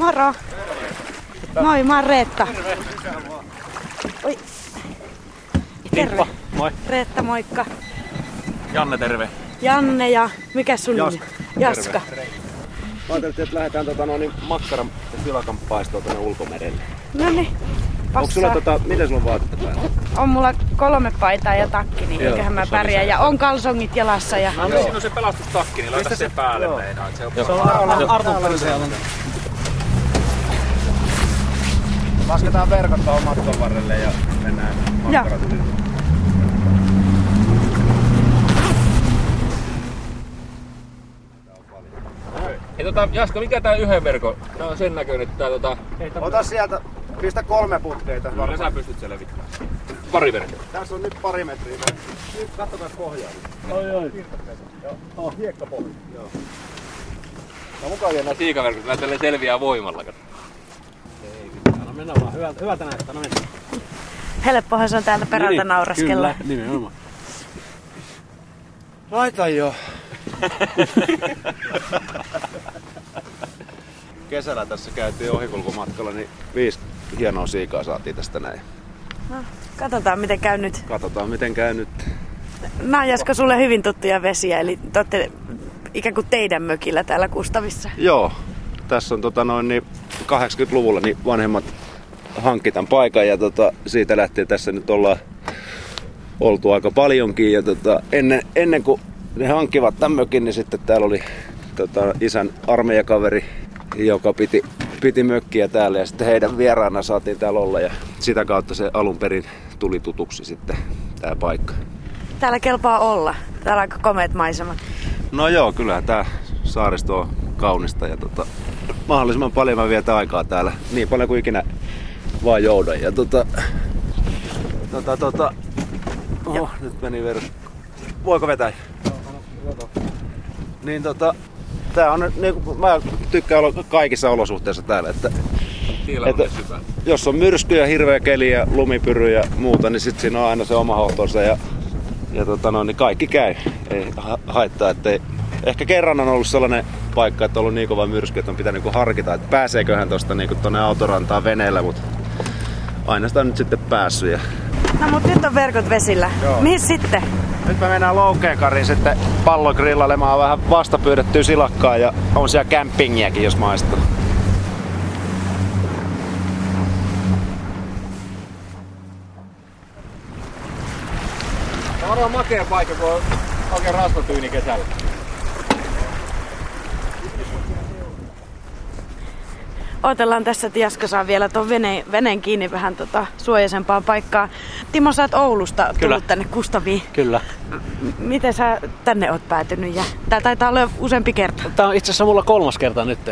Moro. Moi, mä oon Reetta. Oi. Terve. Moi. Reetta, moikka. Janne, terve. Janne ja mikä sun Jaska. nimi? Jaska. Mä ajattelin, että lähdetään tota, no, niin makkaran ja silakan paistoon tuonne ulkomerelle. No niin. Onko sulla, tota, miten sulla on vaatetta päällä? On mulla kolme paitaa ja takki, niin Joo, eiköhän mä se pärjää. se. Ja on kalsongit jalassa ja... No niin, siinä on se pelastustakki, niin laita sen päälle meinaa. että Se on Se on Arto Lasketaan verkot tuohon matkan varrelle ja mennään. Hei, tota, Jaska, mikä tää yhden verkon? Tää on sen näköinen, että tää tota... Ota sieltä, pistä kolme putkeita. Kyllä sä pystyt selvittämään. Pari verkkoa. Tässä on nyt pari metriä. Nyt katsokaa pohjaa. Oi oi. Joo. Oh, hiekkapohja. Joo. No mukaan nämä siikaverkot, nää tälleen selviää voimalla. kato. Mennään vaan. Hyvältä, hyvältä näyttää. No mennään. Helppohan se on täältä perältä nauraskella. Kyllä, nimenomaan. Laita jo. Kesällä tässä käytiin ohikulkumatkalla, niin viisi hienoa siikaa saatiin tästä näin. No, katsotaan miten käy nyt. Katsotaan miten käy nyt. Nämä on Jaska sulle hyvin tuttuja vesiä, eli te olette ikään kuin teidän mökillä täällä Kustavissa. Joo, tässä on tota noin niin 80-luvulla niin vanhemmat hankki tämän paikan ja tota, siitä lähtien tässä nyt ollaan oltu aika paljonkin. Ja tota, ennen, ennen kuin ne hankkivat tämän mökin, niin sitten täällä oli tota, isän armeijakaveri, joka piti, piti mökkiä täällä ja sitten heidän vieraana saatiin täällä olla ja sitä kautta se alun perin tuli tutuksi sitten tämä paikka. Täällä kelpaa olla. Täällä on aika komeet maisemat. No joo, kyllähän tämä saaristo on kaunista ja tota, mahdollisimman paljon mä vietän aikaa täällä. Niin paljon kuin ikinä vaan joudan. Ja tota, tota, tota, oho, nyt meni verus. Voiko vetää? Niin tota, tää on, niin mä tykkään olla kaikissa olosuhteissa täällä, että Että- jos on myrskyjä, hirveä keli ja lumipyry ja muuta, niin sitten siinä on aina se oma hohtonsa ja, ja tota no, niin kaikki käy. Ei ha- haittaa, ettei... Ehkä kerran on ollut sellainen paikka, että on ollut niin kova myrsky, että on pitänyt niinku harkita, että pääseeköhän tosta niinku tonne autorantaan veneellä, mutta aina sitä on nyt sitten päässyt. Ja... No mut nyt on verkot vesillä. Joo. Mihin sitten? Nyt me mennään Loukeenkariin sitten pallogrillailemaan vähän vastapyydettyä silakkaa ja on siellä campingiäkin, jos maistuu. Tämä on varmaan makea paikka, kun on oikein rasvatyyni kesällä. Otellaan tässä, että Jaska saa vielä tuon veneen, veneen kiinni vähän tota suojaisempaan paikkaan. Timo, sä oot Oulusta tullut Kyllä. tänne Kustaviin. Kyllä. M- miten sä tänne oot päätynyt? Ja tää taitaa olla useampi kerta. Tää on itse asiassa mulla kolmas kerta nyt.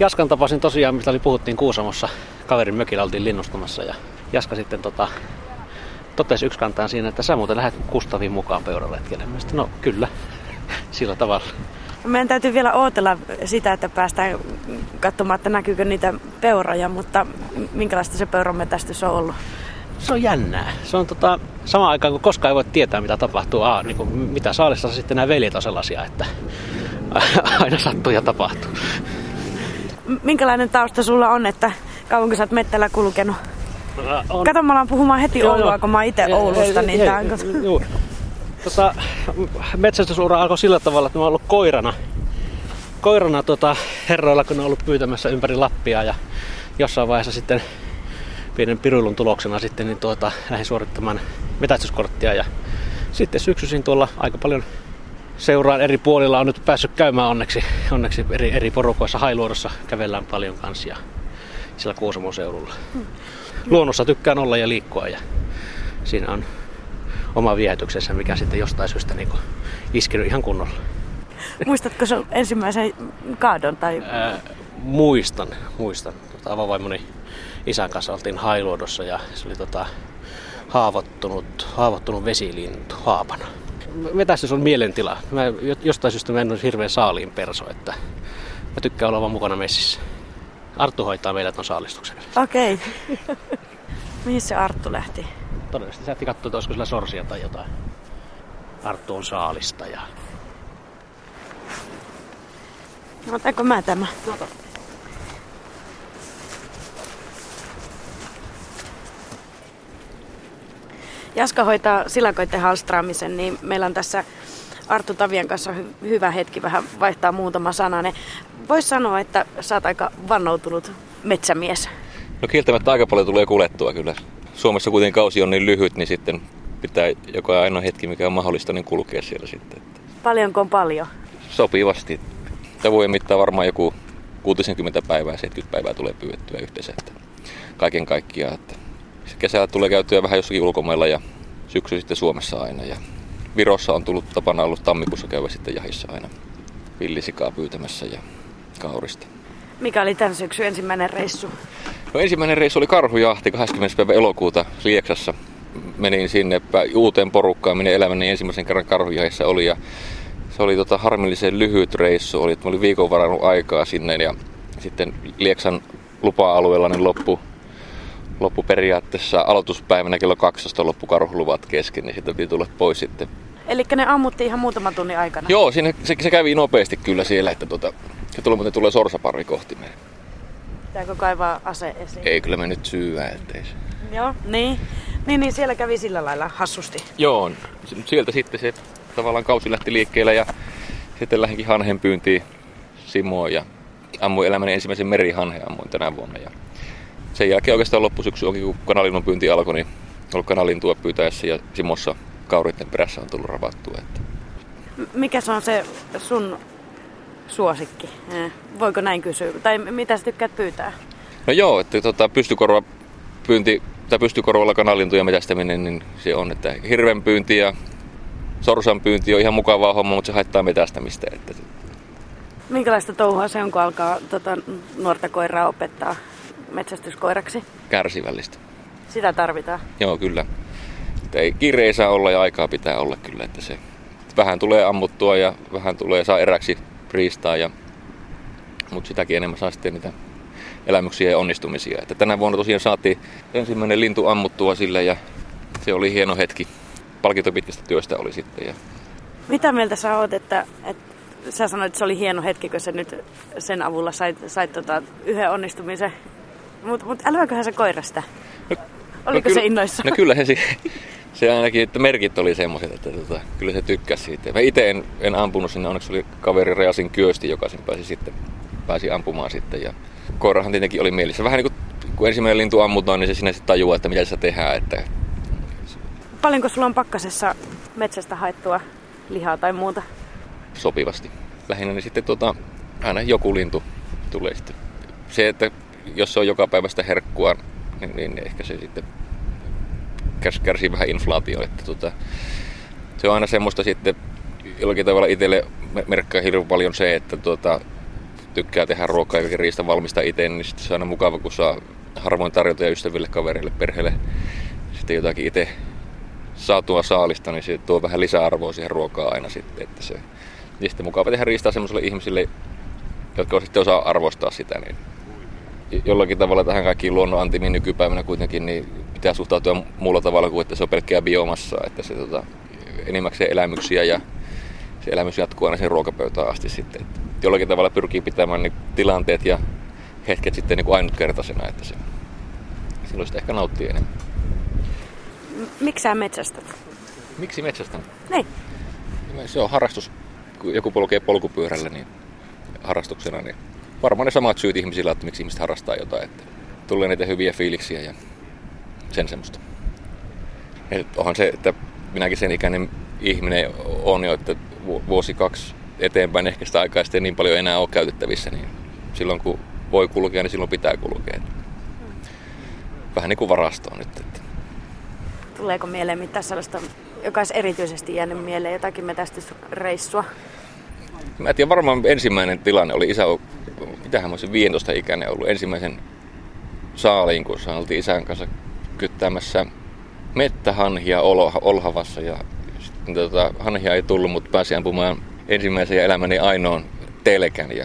Jaskan tapasin tosiaan, mistä oli puhuttiin Kuusamossa. Kaverin mökillä oltiin linnustamassa ja Jaska sitten tota, totesi yksi kantaan siinä, että sä muuten lähdet Kustaviin mukaan peuraretkelle. Mä sanoin, no kyllä, sillä tavalla. Meidän täytyy vielä odotella sitä, että päästään katsomaan, että näkyykö niitä peuroja, mutta minkälaista se peuranmetästys on ollut? Se on jännää. Se on tota, samaan aikaan, kun koskaan ei voi tietää, mitä tapahtuu. Aa, niin kuin, mitä saalissa sitten nämä veljet on sellaisia, että aina sattuu ja tapahtuu. Minkälainen tausta sulla on, että kauanko sä oot mettällä kulkenut? On, Kato, mä alan puhumaan heti Joo, Oulua, joo. kun mä oon itse Oulusta, ei, niin ei, tää on... Tota, metsästysura alkoi sillä tavalla, että mä oon ollut koirana, koirana tota, herroilla, kun ne on ollut pyytämässä ympäri Lappia ja jossain vaiheessa sitten pienen piruilun tuloksena sitten niin tuota, lähdin suorittamaan metästyskorttia ja sitten syksyisin tuolla aika paljon seuraan eri puolilla. On nyt päässyt käymään onneksi, onneksi eri, eri porukoissa. Hailuodossa kävellään paljon kanssa ja siellä Kuusamon seudulla. Luonnossa tykkään olla ja liikkua ja siinä on oma viehätyksensä, mikä sitten jostain syystä niin iskenyt ihan kunnolla. Muistatko sun ensimmäisen kaadon? Tai... Ää, muistan, muistan. Tota, avavaimoni isän kanssa oltiin Hailuodossa ja se oli tota, haavoittunut, haavoittunut vesilintu haapana. Metästys on mielentila. Mä jo- jostain syystä mä en ole hirveän saaliin perso, että mä tykkään olla vaan mukana messissä. Arttu hoitaa meidät on saalistuksen. Okei. Mihin se Arttu lähti? todennäköisesti sä lähti katsoa, että olisiko sillä sorsia tai jotain. Arttu on saalista ja... No, Otanko mä tämä? Jaska hoitaa silakoiden halstraamisen, niin meillä on tässä Arttu Tavian kanssa hy- hyvä hetki vähän vaihtaa muutama sana. Voisi sanoa, että sä oot aika vannoutunut metsämies. No kieltämättä aika paljon tulee kulettua kyllä. Suomessa kuitenkin kausi on niin lyhyt, niin sitten pitää joka ainoa hetki, mikä on mahdollista, niin kulkea siellä sitten. Paljonko on paljon? Sopivasti. Tavojen mittaa varmaan joku 60 päivää, 70 päivää tulee pyydettyä yhteensä. Että kaiken kaikkiaan. Että kesällä tulee käytyä vähän jossakin ulkomailla ja syksy sitten Suomessa aina. Ja Virossa on tullut tapana ollut tammikuussa käydä sitten jahissa aina villisikaa pyytämässä ja kaurista. Mikä oli tämän syksyn ensimmäinen reissu? No ensimmäinen reissu oli karhujahti 20. päivä elokuuta Lieksassa. Menin sinne uuteen porukkaan, minne elämäni ensimmäisen kerran karhujahissa oli ja se oli tota harmillisen lyhyt reissu. Oli, että mä olin viikon varannut aikaa sinne ja sitten Lieksan lupa-alueella niin loppu, loppu periaatteessa aloituspäivänä kello 12 loppu karhuluvat kesken, niin sitten piti tulla pois sitten. Eli ne ammuttiin ihan muutaman tunnin aikana? Joo, siinä, se, se kävi nopeasti kyllä siellä, että tota, se tuli, mutta tulee sorsaparvi kohti meidän. Pitääkö kaivaa ase esiin? Ei, kyllä me nyt se. Joo, niin. Niin, niin siellä kävi sillä lailla hassusti. Joo, sieltä sitten se tavallaan kausi lähti liikkeelle ja sitten lähdinkin hanhen pyyntiin Simoon ja ammuin elämäni ensimmäisen merihanhen ammuin tänä vuonna. Ja sen jälkeen oikeastaan loppusyksy onkin, kun kanalinnon pyynti alkoi, niin ollut kanalintua pyytäessä ja Simossa kauritten perässä on tullut ravattua. Että. Mikä se on se sun suosikki? Eh, voiko näin kysyä? Tai mitä sä tykkäät pyytää? No joo, että tota, pystykorva pyynti, tai pystykorvalla kanalintuja metästäminen, niin se on, että hirven pyynti ja sorsan pyynti on ihan mukavaa homma, mutta se haittaa metästämistä. Että... Minkälaista touhua se on, kun alkaa tota, nuorta koiraa opettaa metsästyskoiraksi? Kärsivällistä. Sitä tarvitaan. Joo, kyllä. Että ei, kiire ei saa olla ja aikaa pitää olla kyllä, että se vähän tulee ammuttua ja vähän tulee saa eräksi riistaa, ja, mutta sitäkin enemmän saa sitten niitä elämyksiä ja onnistumisia. Että tänä vuonna tosiaan saatiin ensimmäinen lintu ammuttua sillä ja se oli hieno hetki. Palkinto pitkästä työstä oli sitten. Ja... Mitä mieltä sä oot, että, että sä sanoit, että se oli hieno hetki, kun sä nyt sen avulla sait, sait tota yhden onnistumisen. Mutta mut älyäköhän se koirasta? No, Oliko no, se innoissa? No kyllä se, se ainakin, että merkit oli semmoiset, että tota, kyllä se tykkäsi siitä. Mä itse en, en ampunut sinne, onneksi oli kaveri Reasin Kyösti, joka sen pääsi sitten pääsi ampumaan sitten. Ja koirahan tietenkin oli mielessä. Vähän niin kuin kun ensimmäinen lintu ammutaan, niin se sinne sitten tajuaa, että mitä se tehdään. Että... Paljonko sulla on pakkasessa metsästä haettua lihaa tai muuta? Sopivasti. Lähinnä niin sitten tuota, aina joku lintu tulee sitten. Se, että jos se on joka päivästä herkkua, niin, niin ehkä se sitten kärsii vähän inflaatio. Että tuota, se on aina semmoista sitten, jollakin tavalla itselle merkkaa hirveän paljon se, että tuota, tykkää tehdä ruokaa ja riistä valmistaa itse, niin sitten se on aina mukava, kun saa harvoin tarjota ja ystäville, kavereille, perheelle sitten jotakin itse saatua saalista, niin se tuo vähän lisäarvoa siihen ruokaan aina sitten. Että se, ja sitten mukava tehdä riistaa sellaisille ihmisille, jotka sitten osaa arvostaa sitä, niin jollakin tavalla tähän kaikkiin luonnon antimiin nykypäivänä kuitenkin niin pitää suhtautua muulla tavalla kuin että se on pelkkää biomassaa, että se tota, enimmäkseen elämyksiä ja se elämys jatkuu aina sen ruokapöytään asti sitten. Että jollakin tavalla pyrkii pitämään niin tilanteet ja hetket sitten niin kuin ainutkertaisena, että se silloin sitä ehkä nauttii enemmän. Miksi sä metsästät? Miksi metsästän? Niin. Se on harrastus. Kun joku polkee polkupyörällä niin harrastuksena, niin varmaan ne samat syyt ihmisillä, että miksi ihmiset harrastaa jotain. Että tulee niitä hyviä fiiliksiä ja sen semmoista. Et onhan se, että minäkin sen ikäinen ihminen on jo, että vuosi kaksi eteenpäin ehkä sitä aikaa sitten niin paljon enää ole käytettävissä, niin silloin kun voi kulkea, niin silloin pitää kulkea. Vähän niin kuin varastoon nyt. Että. Tuleeko mieleen mitään sellaista, joka olisi erityisesti jäänyt mieleen, jotakin metästysreissua? Mä tiedän, varmaan ensimmäinen tilanne oli isä, mitähän mä olisin 15 ikäinen ollut, ensimmäisen saaliin, kun oltiin isän kanssa kyttäämässä mettähanhia Olhavassa. Ja sitten tota, hanhia ei tullut, mutta pääsi ampumaan ensimmäisen ja elämäni ainoan telkän. Ja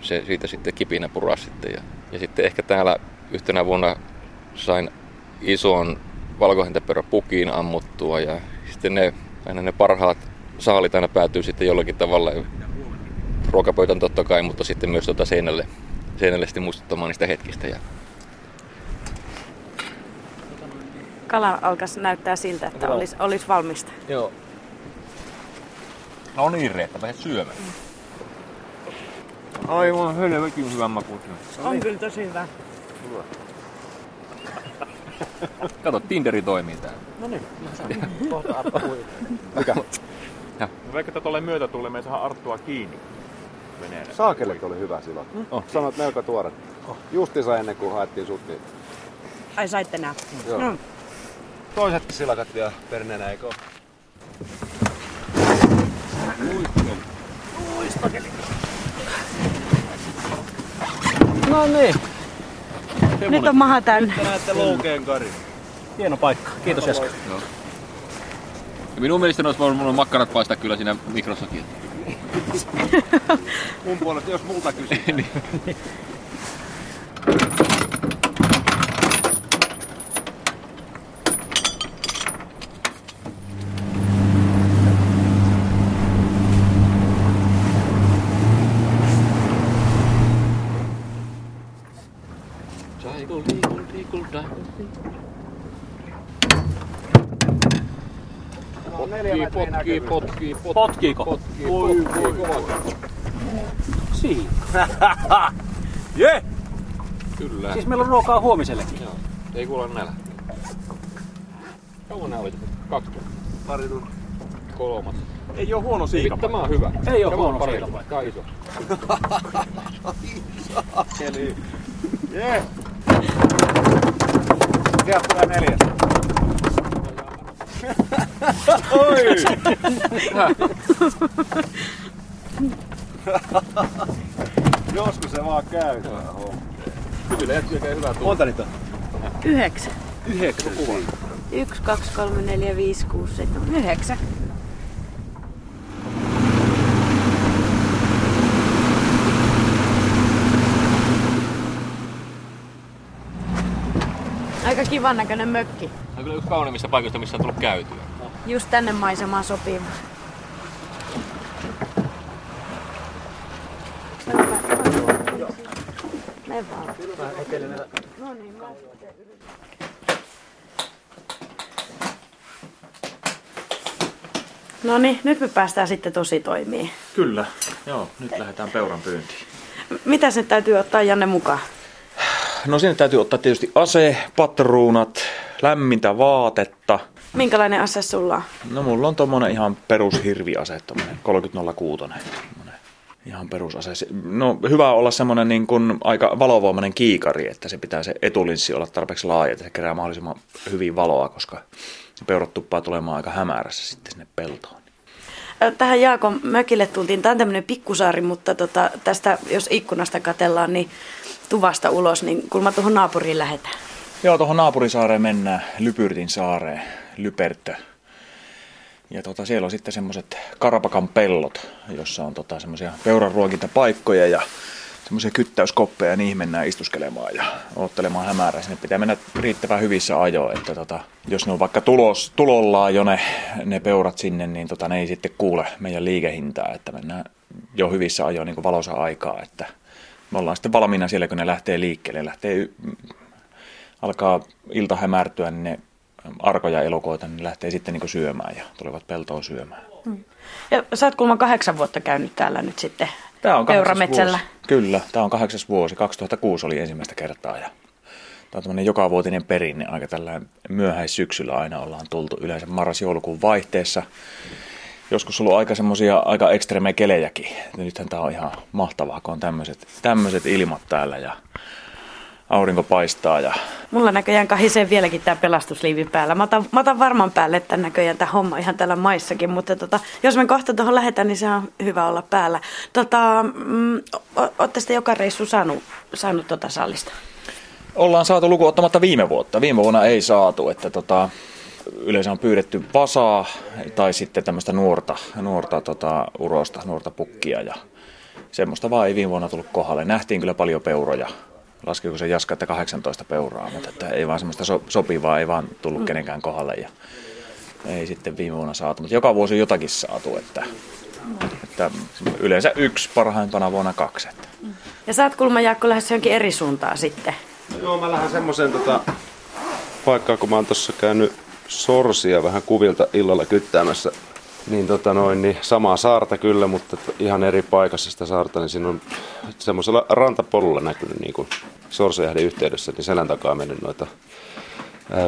se siitä sitten kipinä puras sitten. Ja, ja sitten ehkä täällä yhtenä vuonna sain ison valkohäntäperä pukiin ammuttua. Ja sitten ne, aina ne parhaat saalit aina päätyy sitten jollakin tavalla ruokapöytän totta kai, mutta sitten myös tuota seinälle, seinälle sitten muistuttamaan niistä hetkistä. Ja kala alkaisi näyttää siltä, että Joo. olisi, olisi valmista. Joo. No niin, Reetta, lähdet syömään. Aivan helvetin hyvän makuinen. On kyllä tosi hyvä. Kato, Tinderi toimii täällä. No niin, kohta Arto ui. Mikä? Vaikka tätä tulee myötätulle, me ei saada Arttua kiinni veneellä. Saakelet oli hyvä silloin. Oh. Sanoit melko tuore. Justiinsa ennen kuin haettiin sut, niin Ai saitte nää. Joo. No. toiset silakat vielä perineenä, eikö? No niin, Nyt on maha täynnä. Te näette loukeen kari. hieno paikka. Kiitos Esko. Ja minun mielestä olisi voinut mun makkarat paistaa kyllä siinä mikrossakin. Mun puolesta, jos multa kysytään. Potkii, potkii, potkii, potkii. Potkiiko? Potkii, potkii, kovasti. Siinä. Jee! Kyllä. Siis meillä on ruokaa huomisellekin. Joo. Ei kuule nälä. Kauan nää oli? Kaksi tuntia. Pari tuntia. Kolmas. Ei oo huono siika. Tämä on hyvä. Ei oo huono siikapaikka. Tää on iso. Eli... Jee! Sieltä tulee neljäs. Oi! Joskus se vaan käy. Kyllä, jätsi oikein hyvää tulla. Monta niitä on? Yhdeksän. Yhdeksän. Yksi, kaksi, kolme, neljä, viisi, kuusi, seitsemän, yhdeksän. Aika kivan näköinen mökki. Se on kyllä yksi kauneimmista paikoista, missä on tullut käytyä. Just tänne maisemaan sopiva. Me vaan. No niin, mä No niin, nyt me päästään sitten tosi toimiin. Kyllä. Joo, nyt lähdetään peuran pyyntiin. Mitä se täytyy ottaa Janne mukaan? No sinne täytyy ottaa tietysti ase, patruunat, lämmintä vaatetta. Minkälainen ase sulla on? No mulla on tommonen ihan perushirviase, tommonen 3006. tommonen Ihan perusase. Se- No hyvä olla semmonen niin kuin aika valovoimainen kiikari, että se pitää se etulinssi olla tarpeeksi laaja, että se kerää mahdollisimman hyvin valoa, koska peurat tuppaa tulemaan aika hämärässä sitten sinne peltoon. Tähän Jaakon mökille tultiin. Tämä on tämmöinen pikkusaari, mutta tota, tästä, jos ikkunasta katellaan, niin tuvasta ulos, niin kun mä tuohon naapuriin lähetään. Joo, tuohon naapurisaareen mennään, Lypyrtin saareen, Lypertö. Ja tota, siellä on sitten semmoiset Karapakan pellot, jossa on tota, semmoisia peuranruokintapaikkoja ja semmoisia kyttäyskoppeja ja niihin mennään istuskelemaan ja ottelemaan hämärää. Sinne pitää mennä riittävän hyvissä ajoin, että tota, jos ne on vaikka tulos, tulollaan jo ne, ne peurat sinne, niin tota, ne ei sitten kuule meidän liikehintaa, että mennään jo hyvissä ajoin niin kuin valoisa aikaa, että me ollaan sitten valmiina siellä, kun ne lähtee liikkeelle. Lähtee alkaa ilta hämärtyä, niin ne arkoja elukoita niin lähtee sitten niin syömään ja tulevat peltoon syömään. Ja sä oot kuulemma kahdeksan vuotta käynyt täällä nyt sitten Tämä on Peurametsällä. vuosi. Kyllä, tämä on kahdeksas vuosi. 2006 oli ensimmäistä kertaa ja tämä on tämmöinen jokavuotinen perinne. Aika tällä myöhäissyksyllä aina ollaan tultu yleensä marras-joulukuun vaihteessa. Joskus ollut aika semmoisia aika ekstreme kelejäkin. Ja nythän tämä on ihan mahtavaa, kun on tämmöiset, tämmöiset ilmat täällä ja aurinko paistaa ja Mulla näköjään kahisee vieläkin tämä pelastusliivi päällä. Mä otan, mä otan varman päälle tämän näköjään tämä homma ihan täällä maissakin, mutta tota, jos me kohta tuohon lähdetään, niin se on hyvä olla päällä. Tota, mm, o- ootte sitten joka reissu saanut, saanut tota sallista? Ollaan saatu luku ottamatta viime vuotta. Viime vuonna ei saatu, että tota, yleensä on pyydetty vasaa tai sitten tämmöistä nuorta, nuorta tota, urosta, nuorta pukkia ja semmoista vaan ei viime vuonna tullut kohdalle. Nähtiin kyllä paljon peuroja. Laskiko se Jaska, että 18 peuraa, mutta että ei vaan semmoista so- sopivaa, ei vaan tullut kenenkään kohdalle ja ei sitten viime vuonna saatu, mutta joka vuosi on jotakin saatu, että, että yleensä yksi, parhaimpana vuonna kaksi. Että. Ja sä oot kuulemma Jaakko lähdössä johonkin eri suuntaan sitten. Joo, mä lähden semmoisen tota, paikkaa, kun mä oon tuossa käynyt sorsia vähän kuvilta illalla kyttäämässä. Niin, tota noin, niin samaa saarta kyllä, mutta ihan eri paikassa sitä saarta, niin siinä on semmoisella rantapolulla näkynyt niin kuin Sorsejähden yhteydessä, niin selän takaa mennyt noita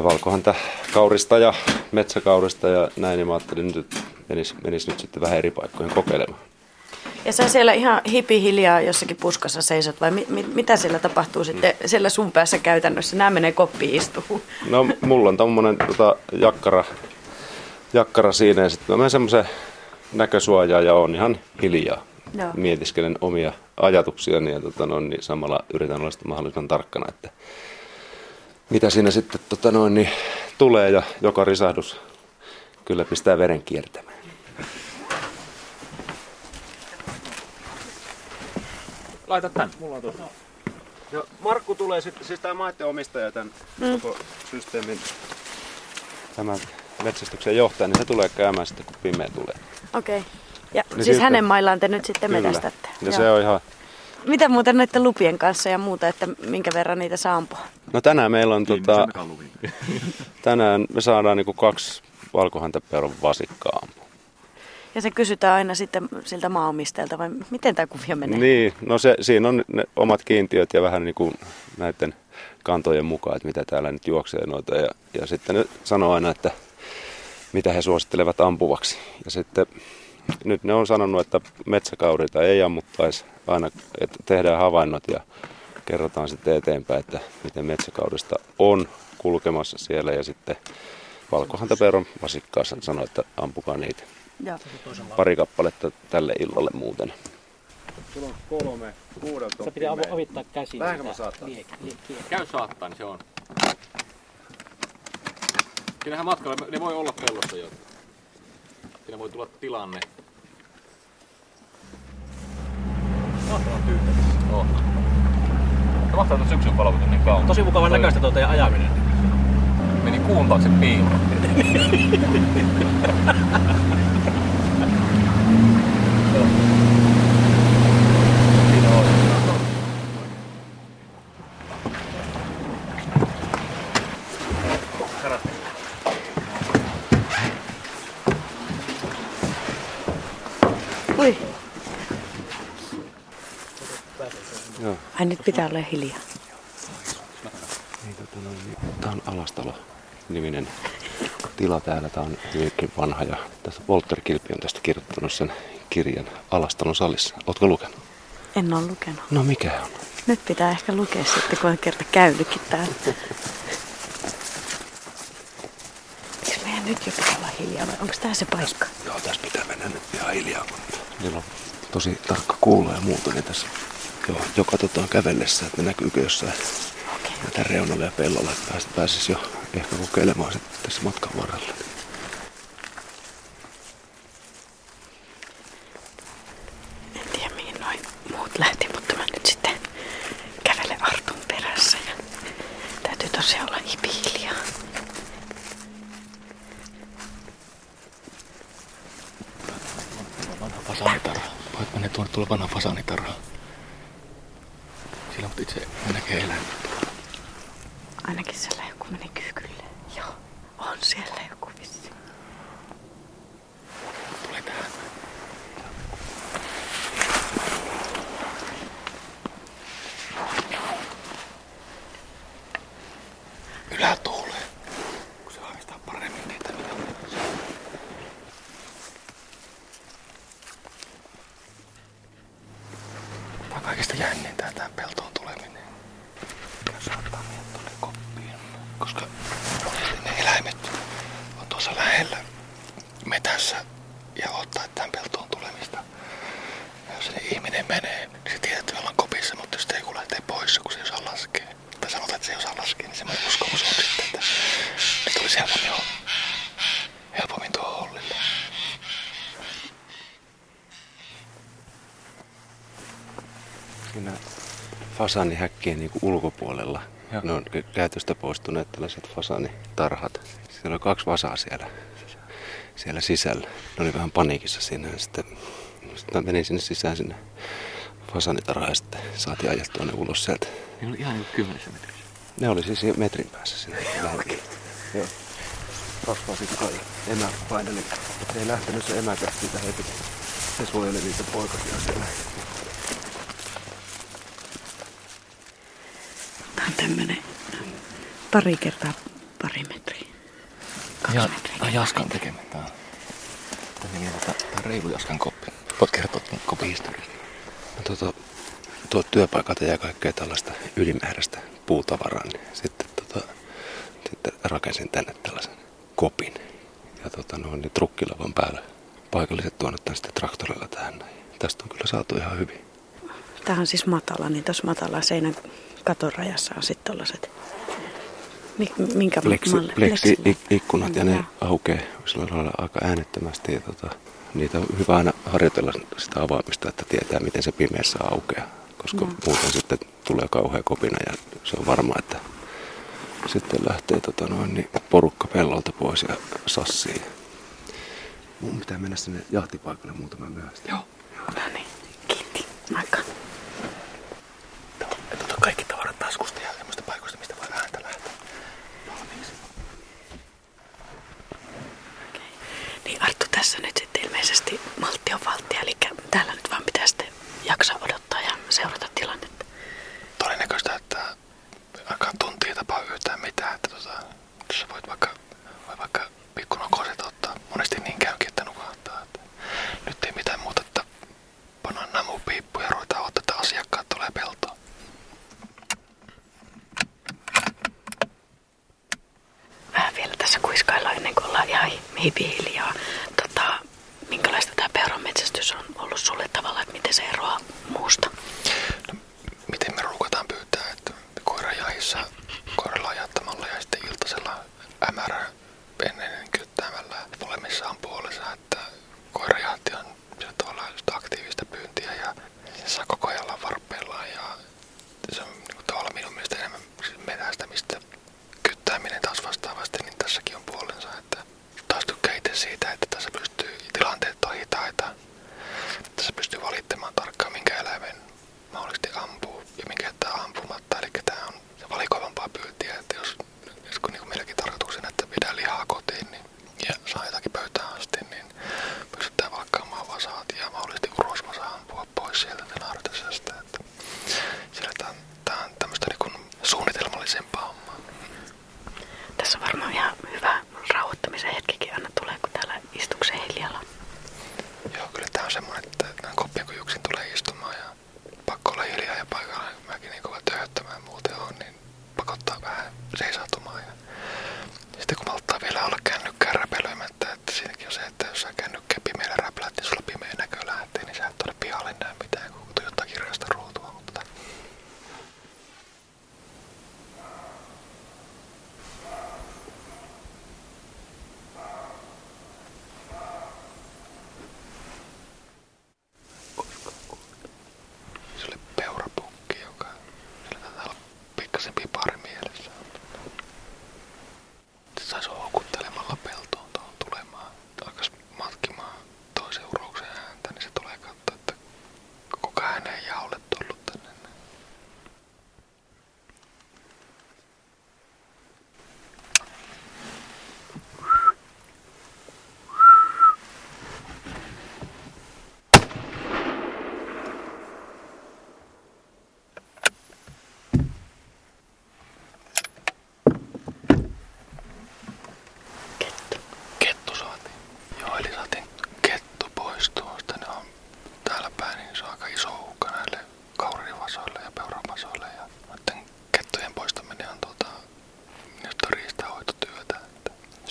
valkohanta kaurista ja metsäkaurista ja näin, niin mä ajattelin nyt, että menis, menis nyt sitten vähän eri paikkoihin kokeilemaan. Ja sä siellä ihan hiljaa jossakin puskassa seisot vai mi- mi- mitä siellä tapahtuu sitten siellä sun päässä käytännössä? Nämä menee koppiin istuun. No mulla on tommonen tota, jakkara, jakkara siinä ja sitten mä menen semmoisen näkösuojaan ja on ihan hiljaa. Joo. Mietiskelen omia ajatuksiani ja tota, no, niin samalla yritän olla sitten mahdollisimman tarkkana, että mitä siinä sitten tota, noin, niin, tulee ja joka risahdus kyllä pistää veren kiertämään. Laita tän, mulla on tuossa. Ja Markku tulee sitten, siis tämä maiden omistaja tämän mm. koko systeemin, tämän metsästyksen johtaja, niin se tulee käymään sitten kun pimeä tulee. Okei. Okay. Ja niin siis hänen maillaan te nyt sitten kyllä. metästätte. Ja Joo. se on ihan... Mitä muuten näiden lupien kanssa ja muuta, että minkä verran niitä saa ampua? No tänään meillä on tota, tänään me saadaan niinku kaksi valkohäntäpeuran vasikkaa ampua. Ja se kysytään aina sitten siltä maanomistajalta, vai miten tämä kuvio menee? Niin, no se, siinä on ne omat kiintiöt ja vähän niin kuin näiden kantojen mukaan, että mitä täällä nyt juoksee noita. Ja, ja sitten ne sanoo aina, että mitä he suosittelevat ampuvaksi. Ja sitten nyt ne on sanonut, että metsäkaurita ei ammuttaisi aina, että tehdään havainnot ja kerrotaan sitten eteenpäin, että miten metsäkaudesta on kulkemassa siellä ja sitten valkohäntäpeuran vasikkaassa sanoi, että ampukaa niitä. Joo. Pari kappaletta tälle illalle muuten. Sulla on kolme, kuudelta. Se pitää avittaa käsiin. Vähänkö mä saattaa? Käy saattaa, niin se on. Siinähän matkalla, ne voi olla pellossa jo. Siinä voi tulla tilanne. Mahtavan tyyppissä. Oh. Se mahtaa tuon syksyn palvelut niin kauan. Tosi mukava näköistä tuo teidän ajaminen. Meni kuun taakse piiloon. Ai nyt pitää olla hiljaa. Niin, tota noin, niin, tää on Alastalo niminen tila täällä. Tää on hyvinkin vanha ja tässä Walter Kilpi on tästä kirjoittanut sen kirjan Alastalon salissa. Ootko lukenut? En ole lukenut. No mikä on? Nyt pitää ehkä lukea sitten, kun on kerta käynytkin täällä. Eikö meidän nyt jo pitää olla hiljaa vai onko tää se paikka? Joo, tässä pitää mennä nyt ihan hiljaa, kun niillä on tosi tarkka kuulo ja muuta, niin tässä jo, jo katsotaan kävellessä, että näkyykö jossain okay. tämän reunalla ja pellolla, että pääsisi jo ehkä kokeilemaan sitten tässä matkan varrella. En tiedä mihin noin muut lähti, mutta mä nyt sitten kävelen Artun perässä ja täytyy tosiaan olla hiljaa. Vanha fasaanitarha. Voit mennä tuonne tuolla vanha fasaanitarha. Mutta itse näkee fasaanihäkkien niin ulkopuolella. Ja. Ne on käytöstä poistuneet tällaiset fasaanitarhat. Siellä on kaksi vasaa siellä, siellä sisällä. Ne oli vähän paniikissa siinä. Sitten, sitten menin sinne sisään sinne fasanitarhaan ja sitten saatiin ajettua ne ulos sieltä. Ne oli ihan niin kymmenessä metrissä. Ne oli siis metrin päässä sinne. okay. Joo. Kasvaa sitten emä paineli. Ei lähtenyt se emäkästi sitä heti. Se suojeli niitä poikasia siellä. tämmönen pari kertaa pari metriä. Ja, metriä. Jaskan tekemä. Tämä niin on reilu Jaskan koppi. Voit kertoa tämän kopin historian. No, tuota, tuo työpaikat ja kaikkea tällaista ylimääräistä puutavaraa, niin sitten, tota, sitten rakensin tänne tällaisen kopin. Ja tota, noin, niin trukkilavan päällä paikalliset tuonut tämän sitten traktorilla tähän. Tästä on kyllä saatu ihan hyvin. Tämä on siis matala, niin tuossa matala seinä katon rajassa on sitten tuollaiset, minkä pleksi, malle? Pleksi, ikkunat ja ne ja. aukeaa sillä lailla aika äänettömästi ja tota, niitä on hyvä aina harjoitella sitä avaamista, että tietää miten se pimeässä aukeaa, koska no. muuten sitten tulee kauhea kopina ja se on varma, että sitten lähtee tota noin, niin porukka pellolta pois ja sassiin. Mun pitää mennä sinne jahtipaikalle muutama myöhästi. Joo, no niin. Kiitti. Aika. it must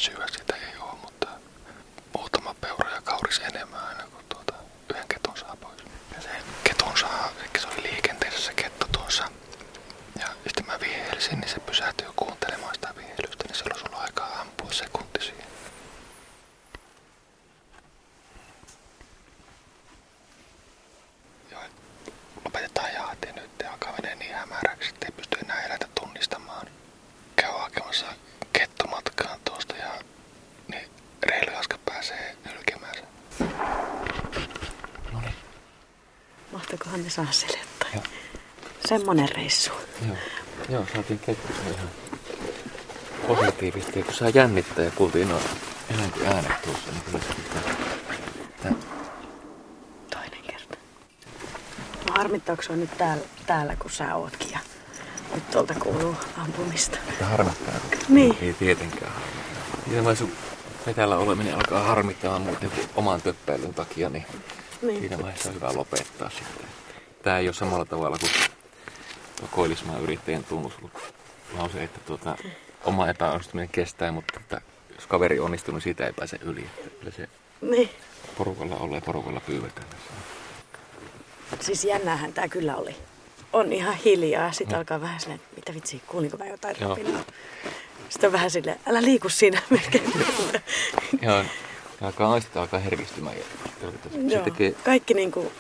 to saa selittää. Joo. Semmonen reissu. Joo, Joo saatiin kettyä ihan positiivisesti. Kun saa jännittää ja kuultiin noin eläinten äänet tuossa, niin kyllä se pitää. Toinen kerta. No harmittaako on nyt täällä, täällä, kun sä ootkin ja nyt tuolta kuuluu ampumista. Että harmittaa. Niin. Ei tietenkään harmittaa. Niin me täällä oleminen alkaa harmittaa muuten oman töppäilyn takia, niin, niin. siinä vaiheessa on hyvä lopettaa sitten. Tämä ei ole samalla tavalla kuin koillismaan yrittäjän tunnuslause, että tuota, oma epäonnistuminen kestää, mutta että jos kaveri onnistuu, niin siitä ei pääse yli. Että kyllä se Niin. porukalla ollee porukalla pyydetään. Siis jännäähän tää kyllä oli. On ihan hiljaa. Sitten alkaa vähän silleen, mitä vitsi, kuulinko mä jotain Joo. rapinaa. Sitten on vähän silleen, älä liiku siinä melkein. Joo, ja alkaa aistit alkaa herkistymään. Ja se Joo. tekee, Kaikki niinku,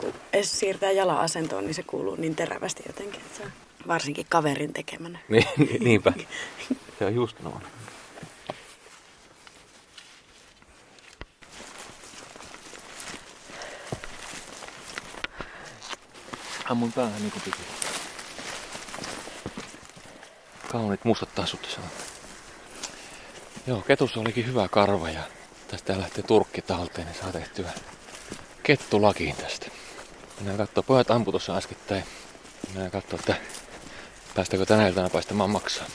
kun edes siirtää jala asentoon, niin se kuuluu niin terävästi jotenkin. Että se on varsinkin kaverin tekemänä. niin, niin- niinpä. Se on just noin. Ammun päähän niin kuin piti. Kauniit mustat on. Joo, ketussa olikin hyvä karva ja tästä lähtee turkki talteen, niin saa tehtyä kettulakiin tästä. Mennään katsoa, pojat ampu tuossa äskettäin. Mennään katsoa, että päästäkö tänä iltana paistamaan maksaa.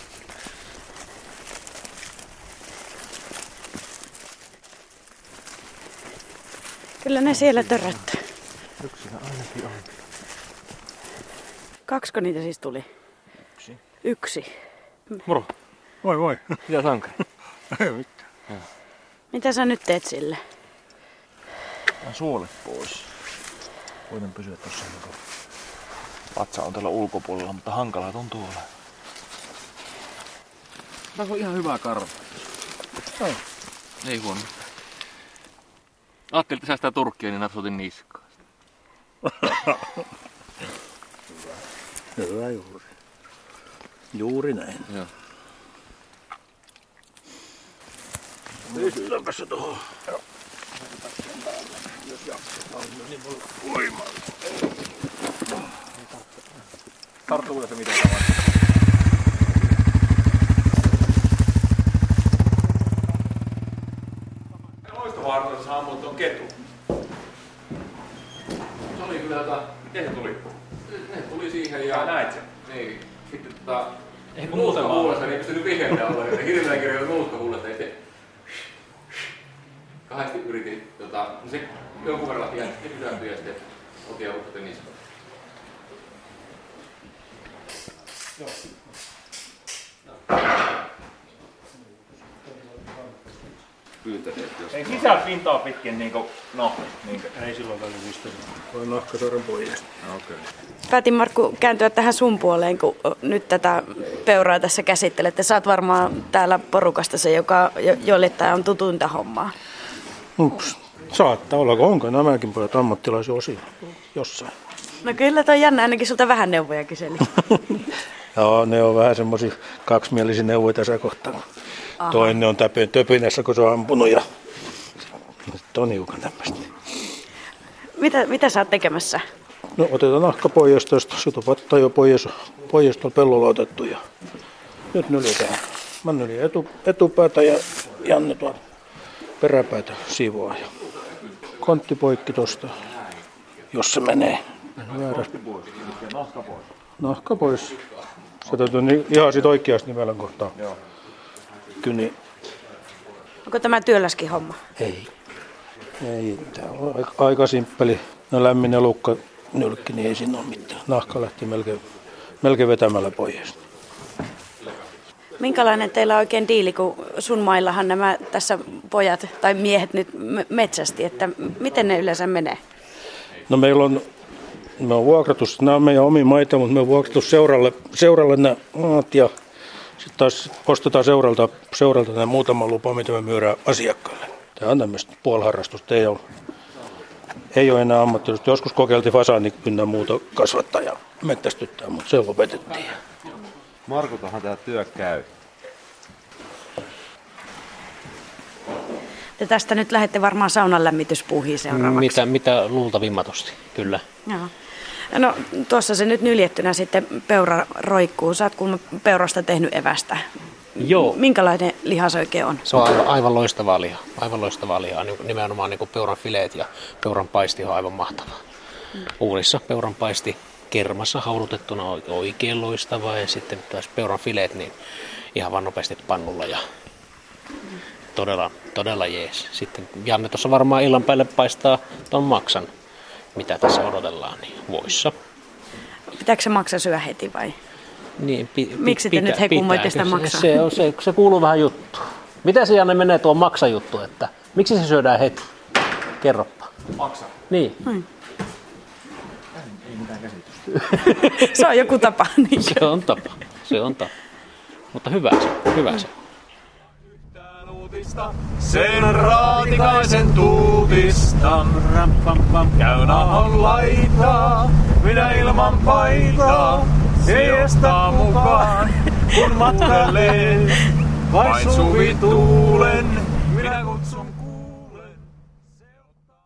Kyllä ne siellä törröttää. Yksinä ainakin on. Kaksiko niitä siis tuli? Yksi. Yksi. Moro, Voi voi. mitä sankari? Ei mitään. Mitä sä nyt teet sille? Mä suolet pois. Voin pysyä tuossa niin vatsa on tällä ulkopuolella, mutta hankalaa tuntuu olla. Tämä on ihan hyvä karva. Ei huono. Ajattelin, että säästää turkkia, niin napsutin niskaan. Hyvä juuri. Juuri näin. Joo. Pystytäänpä se tuohon. Tarttuuko se mitenkään vai? Loistovaarassa saa ammua tuon ketun. Se oli kyllä tota... Miten se tuli? Ne tuli siihen Ja ja... näit sen. Niin. Sitten tota... Ehkä muuten vaan. huulessa, niin ei pystynyt vihreätä olla. Hirveän kirjoilla nuuska huulessa. Ja sitten... Kahdesti yritin tota... no Se jonkun verran jätti pysähtyi ja sitten otin ja uppotin niskaan. Pyytäneet, jos Ei sisään pintaa pitkin niinku, no, niinku. Ei silloin välistä. Voi nahkasorren pois. Okei. Päätin Markku kääntyä tähän sun puoleen, kun nyt tätä peuraa tässä käsittelette. Sä oot varmaan täällä porukasta se, joka, jo- jolle tämä on tutuinta hommaa. Ups. Saattaa olla, onko nämäkin pojat ammattilaisia osia jossain. No kyllä toi jännä, ainakin sulta vähän neuvoja kyseli. Joo, ne on vähän semmoisia kaksimielisiä neuvoja tässä kohtaa. Toinen on täpö, töpinässä, kun se on ampunut ja sitten on hiukan tämmöistä. mitä, mitä sä oot tekemässä? No otetaan nahka pois tuosta, sytupatta jo pois, pois tuolla pellolla otettu ja nyt nyljetään. Mä nyljän etu, etupäätä ja Janne tuolta peräpäätä siivoaa. Ja kontti poikki tosta, jos se menee. Nahka pois. Nahka pois. Se täytyy ni- ihan sit oikeasti nivelän kohtaa. Joo. Kyllä niin, Onko tämä työläskin homma? ei. Ei, tää on aika, aika simppeli. No lämmin elukka nylkki, niin ei siinä ole mitään. Nahka lähti melkein, melkein vetämällä pois. Minkälainen teillä on oikein diili, kun sun maillahan nämä tässä pojat tai miehet nyt metsästi, että miten ne yleensä menee? No meillä on, me on vuokrattu, nämä on meidän omi maita, mutta me on vuokrattu seuralle, seuralle nämä maat ja sitten taas ostetaan seuralta, seuralta nämä muutama lupa, mitä me myydään asiakkaille. Tämä on tämmöistä puoliharrastusta, ei ole, ei ole enää ammattilaisuutta. Joskus kokeiltiin fasaani ynnä muuta kasvattaa ja mettästyttää, mutta se lopetettiin. Markultahan tämä työ käy. Te tästä nyt lähdette varmaan saunan lämmityspuuhiin seuraavaksi. Mitä, mitä luultavimmatusti, kyllä. Joo. No tuossa se nyt nyljettynä sitten peura roikkuu. Sä oot kuulemma peurasta tehnyt evästä. Joo. Minkälainen liha se oikein on? Se on aivan, aivan loistavaa lihaa. Aivan loistavaa lihaa. Niin- Nimenomaan niin peuran fileet ja peuran paisti on aivan mahtavaa. Uunissa peuran paisti kermassa haudutettuna on oikein loistavaa ja sitten taas peuran fileet niin ihan vaan nopeasti pannulla ja todella, todella jees. Sitten Janne tuossa varmaan illan päälle paistaa ton maksan, mitä tässä odotellaan, niin voissa. Pitääkö se maksa syö heti vai? Niin, pi, pi, Miksi te nyt hekumoitte sitä maksaa? Se, on, se, se kuuluu vähän juttu. Miten se Janne menee tuo maksajuttu, että miksi se syödään heti? Kerroppa. Maksa. Niin, Ei mitään käsitystä. Se on joku tapa. Niin. se on tapa. Se on tapa. Mutta hyvä se, hyvä se. Sen raatikaisen tuutista. Käyn ahon laitaa, minä ilman paitaa. Siestä mukaan, kun matkalee. Vain suvi tuulen, minä kutsun.